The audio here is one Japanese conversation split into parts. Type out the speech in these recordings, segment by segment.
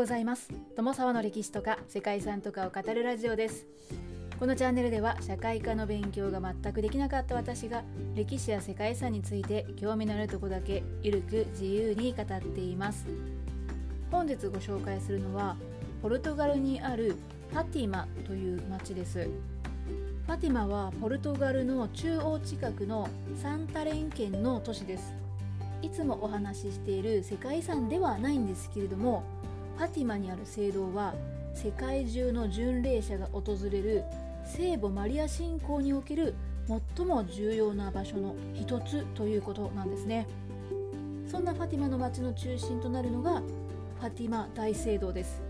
ございます。友沢の歴史とか世界遺産とかを語るラジオです。このチャンネルでは社会科の勉強が全くできなかった私が歴史や世界遺産について興味のあるとこだけゆるく自由に語っています。本日ご紹介するのはポルトガルにあるファティマという町です。ファティマはポルトガルの中央近くのサンタレン県の都市です。いつもお話ししている世界遺産ではないんですけれどもファティマにある聖堂は世界中の巡礼者が訪れる聖母マリア信仰における最も重要な場所の一つということなんですね。そんなファティマの町の中心となるのがファティマ大聖堂です。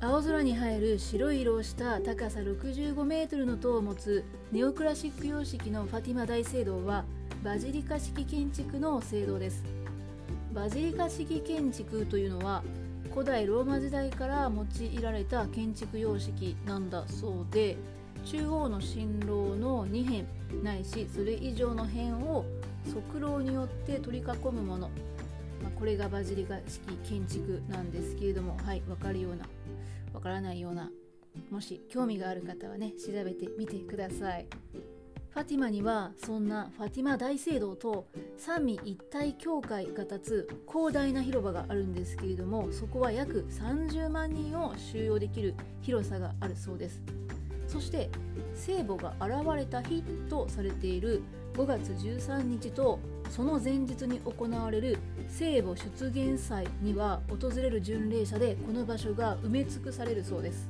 青空に映える白い色をした高さ65メートルの塔を持つネオクラシック様式のファティマ大聖堂はバジリカ式建築の聖堂です。バジリカ式建築というのは古代ローマ時代から用いられた建築様式なんだそうで中央の新楼の2辺ないしそれ以上の辺を側楼によって取り囲むもの、まあ、これがバジリカ式建築なんですけれどもはい分かるような分からないようなもし興味がある方はね調べてみてください。ファティマにはそんなファティマ大聖堂と三位一体教会が立つ広大な広場があるんですけれどもそこは約30万人を収容できる広さがあるそうです。そして聖母が現れた日とされている5月13日とその前日に行われる聖母出現祭には訪れる巡礼者でこの場所が埋め尽くされるそうです。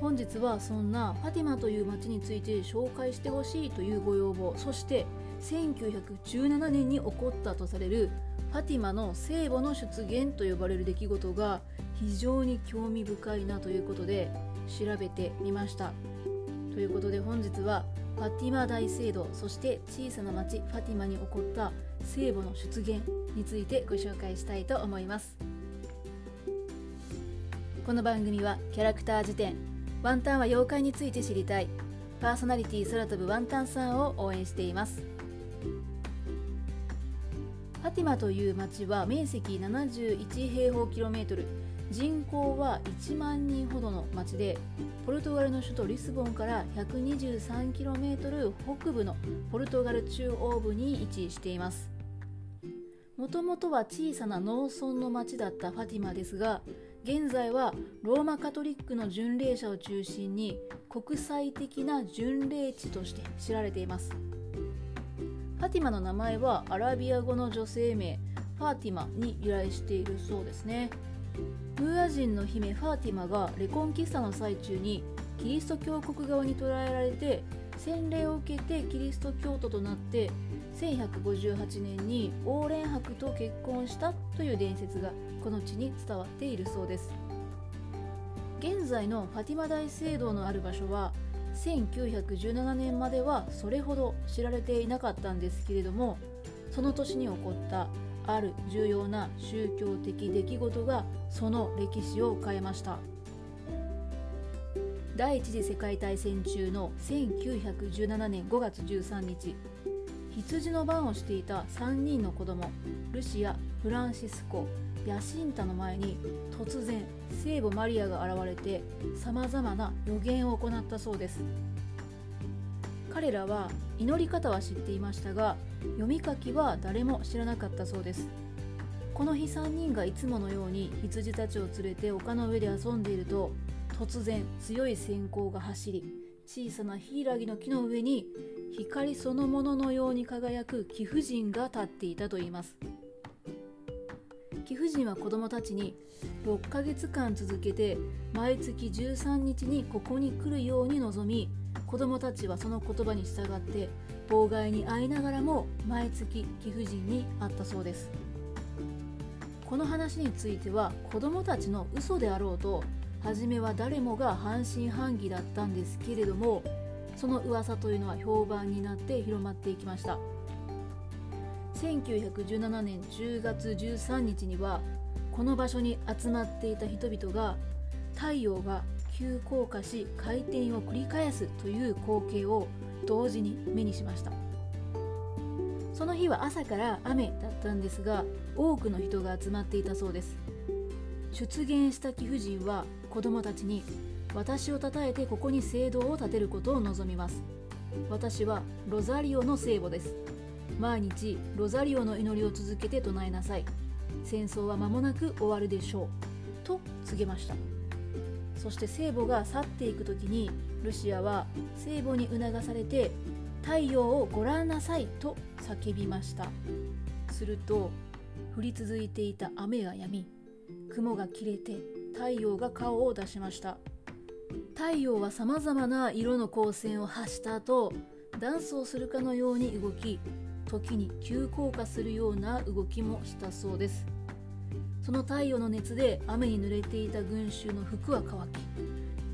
本日はそんなファティマという町について紹介してほしいというご要望そして1917年に起こったとされるファティマの聖母の出現と呼ばれる出来事が非常に興味深いなということで調べてみました。ということで本日はファティマ大聖堂そして小さな町ファティマに起こった聖母の出現についてご紹介したいと思います。この番組はキャラクター辞典ワンタンは妖怪について知りたい。パーソナリティ空飛ぶワンタンさんを応援しています。ファティマという町は面積71平方キロメートル。人口は1万人ほどの町でポルトガルの首都リスボンから 123km 北部のポルトガル中央部に位置しています。もともとは小さな農村の町だったファティマですが現在はローマカトリックの巡礼者を中心に国際的な巡礼地として知られています。ファティマの名前はアラビア語の女性名ファーティマに由来しているそうですね。ムーア人の姫ファーティマがレコンキスタの最中にキリスト教国側に捕らえられて洗礼を受けてキリスト教徒となって1158年にオーレン博と結婚したという伝説がこの地に伝わっているそうです。現在のファティマ大聖堂のある場所は1917年まではそれほど知られていなかったんですけれどもその年に起こったある重要な宗教的出来事がその歴史を変えました。第一次世界大戦中の1917年5月13日羊の番をしていた3人の子供ルシアフランシスコヤシンタの前に突然聖母マリアが現れてさまざまな予言を行ったそうです。彼らは祈り方は知っていましたが読み書きは誰も知らなかったそうです。この日3人がいつものように羊たちを連れて丘の上で遊んでいると突然強い閃光が走り小さなヒイラギの木の上に光そのもののように輝く貴婦人が立っていたといいます。貴婦人は子供たちに6ヶ月間続けて毎月13日にここに来るように望み子供たちはその言葉に従って妨害に遭いながらも毎月貴婦人に会ったそうです。この話については子供たちの嘘であろうと初めは誰もが半信半疑だったんですけれどもその噂というのは評判になって広まっていきました。1917年10月13日にはこの場所に集まっていた人々が太陽が急降下し回転を繰り返すという光景を同時に目にしました。その日は朝から雨だったんですが多くの人が集まっていたそうです。出現した貴婦人は子供たちに私を称えてここに聖堂を建てることを望みます。私はロザリオの聖母です。毎日ロザリオの祈りを続けて唱えなさい。戦争は間もなく終わるでしょう。と告げました。そして聖母が去っていく時にルシアは聖母に促されて太陽をご覧なさい。と叫びました。すると降り続いていた雨が止み雲が切れて太陽が顔を出しました。太陽はさまざまな色の光線を発した後ダンスをするかのように動き時に急降下するような動きもしたそうです。その太陽の熱で雨に濡れていた群衆の服は乾き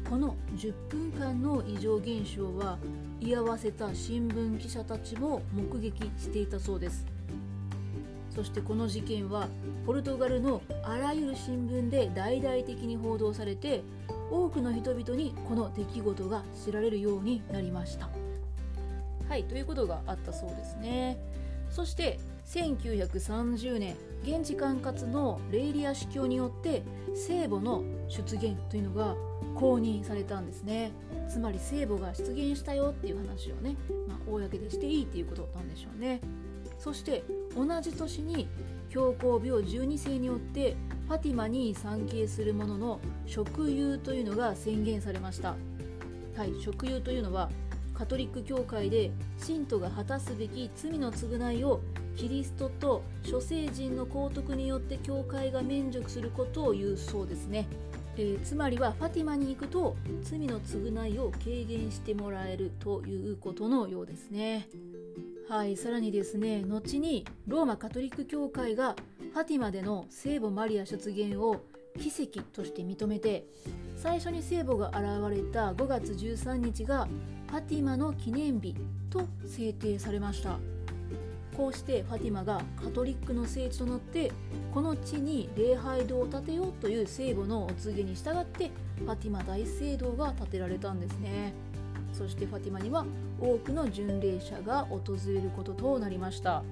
この10分間の異常現象は居合わせた新聞記者たちも目撃していたそうです。そしてこの事件はポルトガルのあらゆる新聞で大々的に報道されて多くの人々にこの出来事が知られるようになりました。はいということがあったそうですね。そして1930年現地管轄のレイリア司教によって聖母の出現というのが公認されたんですね。つまり聖母が出現したよっていう話をね、まあ、公でしていいっていうことなんでしょうね。そして同じ年に教皇病12世によってファティマに参詣する者の食友というのが宣言されました。はい食友というのはカトリック教会で信徒が果たすべき罪の償いをキリストと諸聖人の皇徳によって教会が免除することを言うそうですね、えー、つまりはファティマに行くと罪の償いを軽減してもらえるということのようですね。はいさらにですね後にローマカトリック教会がファティマでの聖母マリア出現を奇跡として認めて最初に聖母が現れた5月13日がファティマの記念日と制定されました。こうしてファティマがカトリックの聖地となってこの地に礼拝堂を建てようという聖母のお告げに従ってファティマ大聖堂が建てられたんですね。そしてファティマには多くの巡礼者が訪れることとなりました。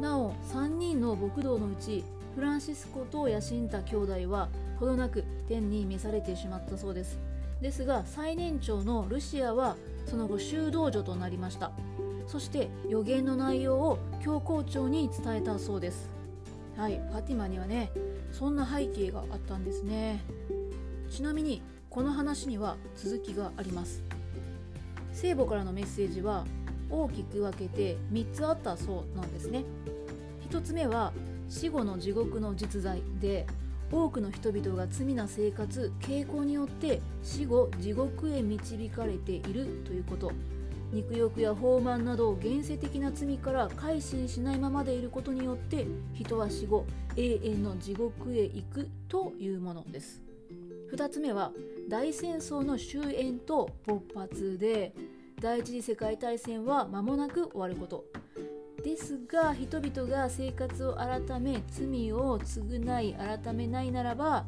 なお3人の牧道のうちフランシスコとヤシンタ兄弟はほどなく天に召されてしまったそうです。ですが最年長のルシアはその後修道女となりました。そして予言の内容を教皇庁に伝えたそうです。はいファティマにはねそんな背景があったんですね。ちなみにこの話には続きがあります。聖母からのメッセージは大きく分けて3つあったそうなんですね。1つ目は死後の地獄の実在で多くの人々が罪な生活傾向によって死後地獄へ導かれているということ。肉欲や放慢など現世的な罪から改心しないままでいることによって人は死後永遠の地獄へ行くというものです。2つ目は大戦争の終焉と勃発で第一次世界大戦は間もなく終わること。ですが人々が生活を改め罪を償い改めないならば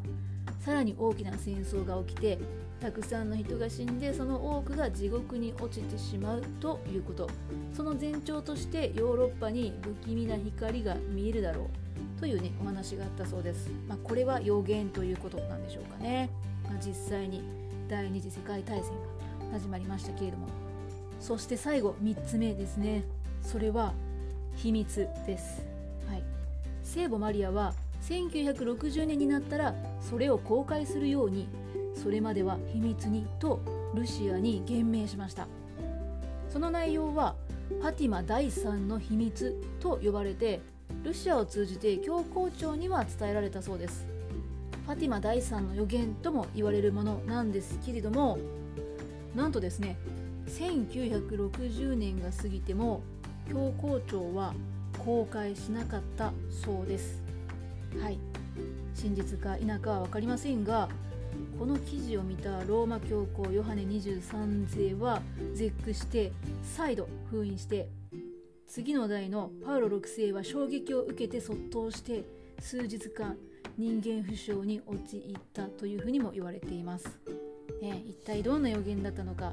さらに大きな戦争が起きてたくさんの人が死んでその多くが地獄に落ちてしまうということ。その前兆としてヨーロッパに不気味な光が見えるだろう。というねお話があったそうです、まあ、これは予言ということなんでしょうかね、まあ、実際に第二次世界大戦が始まりましたけれども。そして最後3つ目ですね。それは秘密です、はい、聖母マリアは1960年になったらそれを公開するようにそれまでは秘密にとルシアに言命しました。その内容はファティマ第3の秘密と呼ばれてルシアを通じて教皇庁には伝えられたそうです。ファティマ第3の予言とも言われるものなんですけれどもなんとですね1960年が過ぎても教皇庁は公開しなかったそうです。はい。真実か否かは分かりませんがこの記事を見たローマ教皇ヨハネ23世は絶句して再度封印して次の代のパウロ6世は衝撃を受けて卒倒して数日間人間不詳に陥ったというふうにも言われています、ね、一体どんな予言だったのか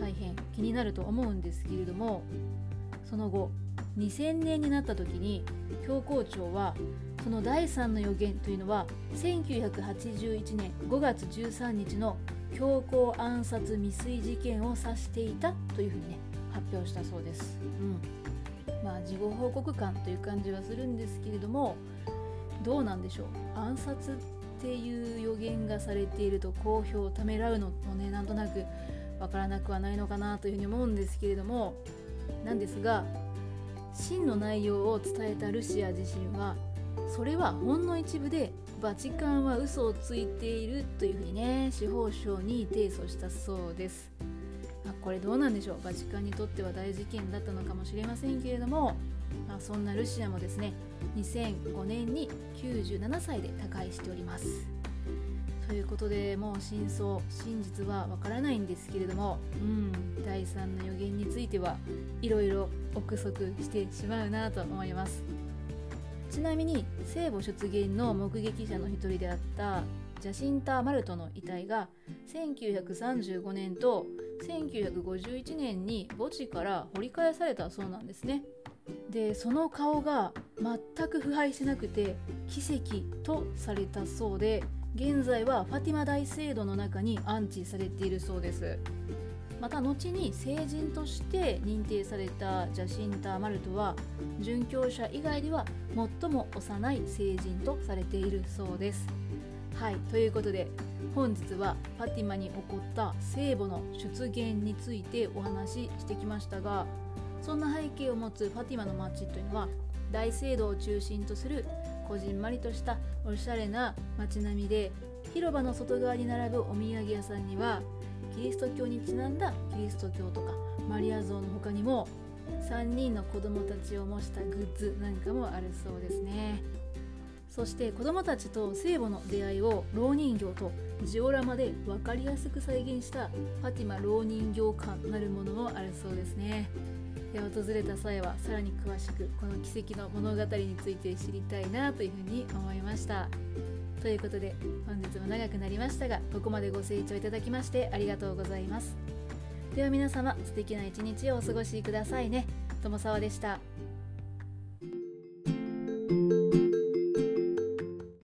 大変気になると思うんですけれどもその後2000年になった時に教皇庁はその第3の予言というのは1981年5月13日の強行暗殺未遂事件を指していたというふうにね発表したそうです。うんまあ、事後報告感という感じはするんですけれどもどうなんでしょう？暗殺っていう予言がされていると好評をためらうのもねなんとなくわからなくはないのかなというふうに思うんですけれどもなんですが真の内容を伝えたルシア自身はそれはほんの一部でバチカンは嘘をついているというふうにね司法省に提訴したそうです、まあ、これどうなんでしょう？バチカンにとっては大事件だったのかもしれませんけれども、まあ、そんなルシアもですね2005年に97歳で他界しております。ということでもう真相真実はわからないんですけれどもうん第3の予言についてはいろいろ憶測してしまうなと思います。ちなみに聖母出現の目撃者の一人であったジャシンタ・マルトの遺体が1935年と1951年に墓地から掘り返されたそうなんですね。でその顔が全く腐敗しなくて奇跡とされたそうで現在はファティマ大聖堂の中に安置されているそうですまた後に成人として認定されたジャシンタ・マルトは殉教者以外では最も幼い成人とされているそうですはいということで本日はファティマに起こった聖母の出現についてお話ししてきましたがそんな背景を持つファティマの街というのは大聖堂を中心とするこじんまりとしたおしゃれな街並みで広場の外側に並ぶお土産屋さんにはキリスト教にちなんだキリスト教とかマリア像の他にも3人の子供たちを模したグッズなんかもあるそうですね。そして子供たちと聖母の出会いを老人形とジオラマで分かりやすく再現したファティマ老人形館なるものもあるそうですね。で訪れた際はさらに詳しくこの奇跡の物語について知りたいなというふうに思いました。ということで本日も長くなりましたがここまでご清聴いただきましてありがとうございます。では皆様素敵な一日をお過ごしくださいね。友沢でした。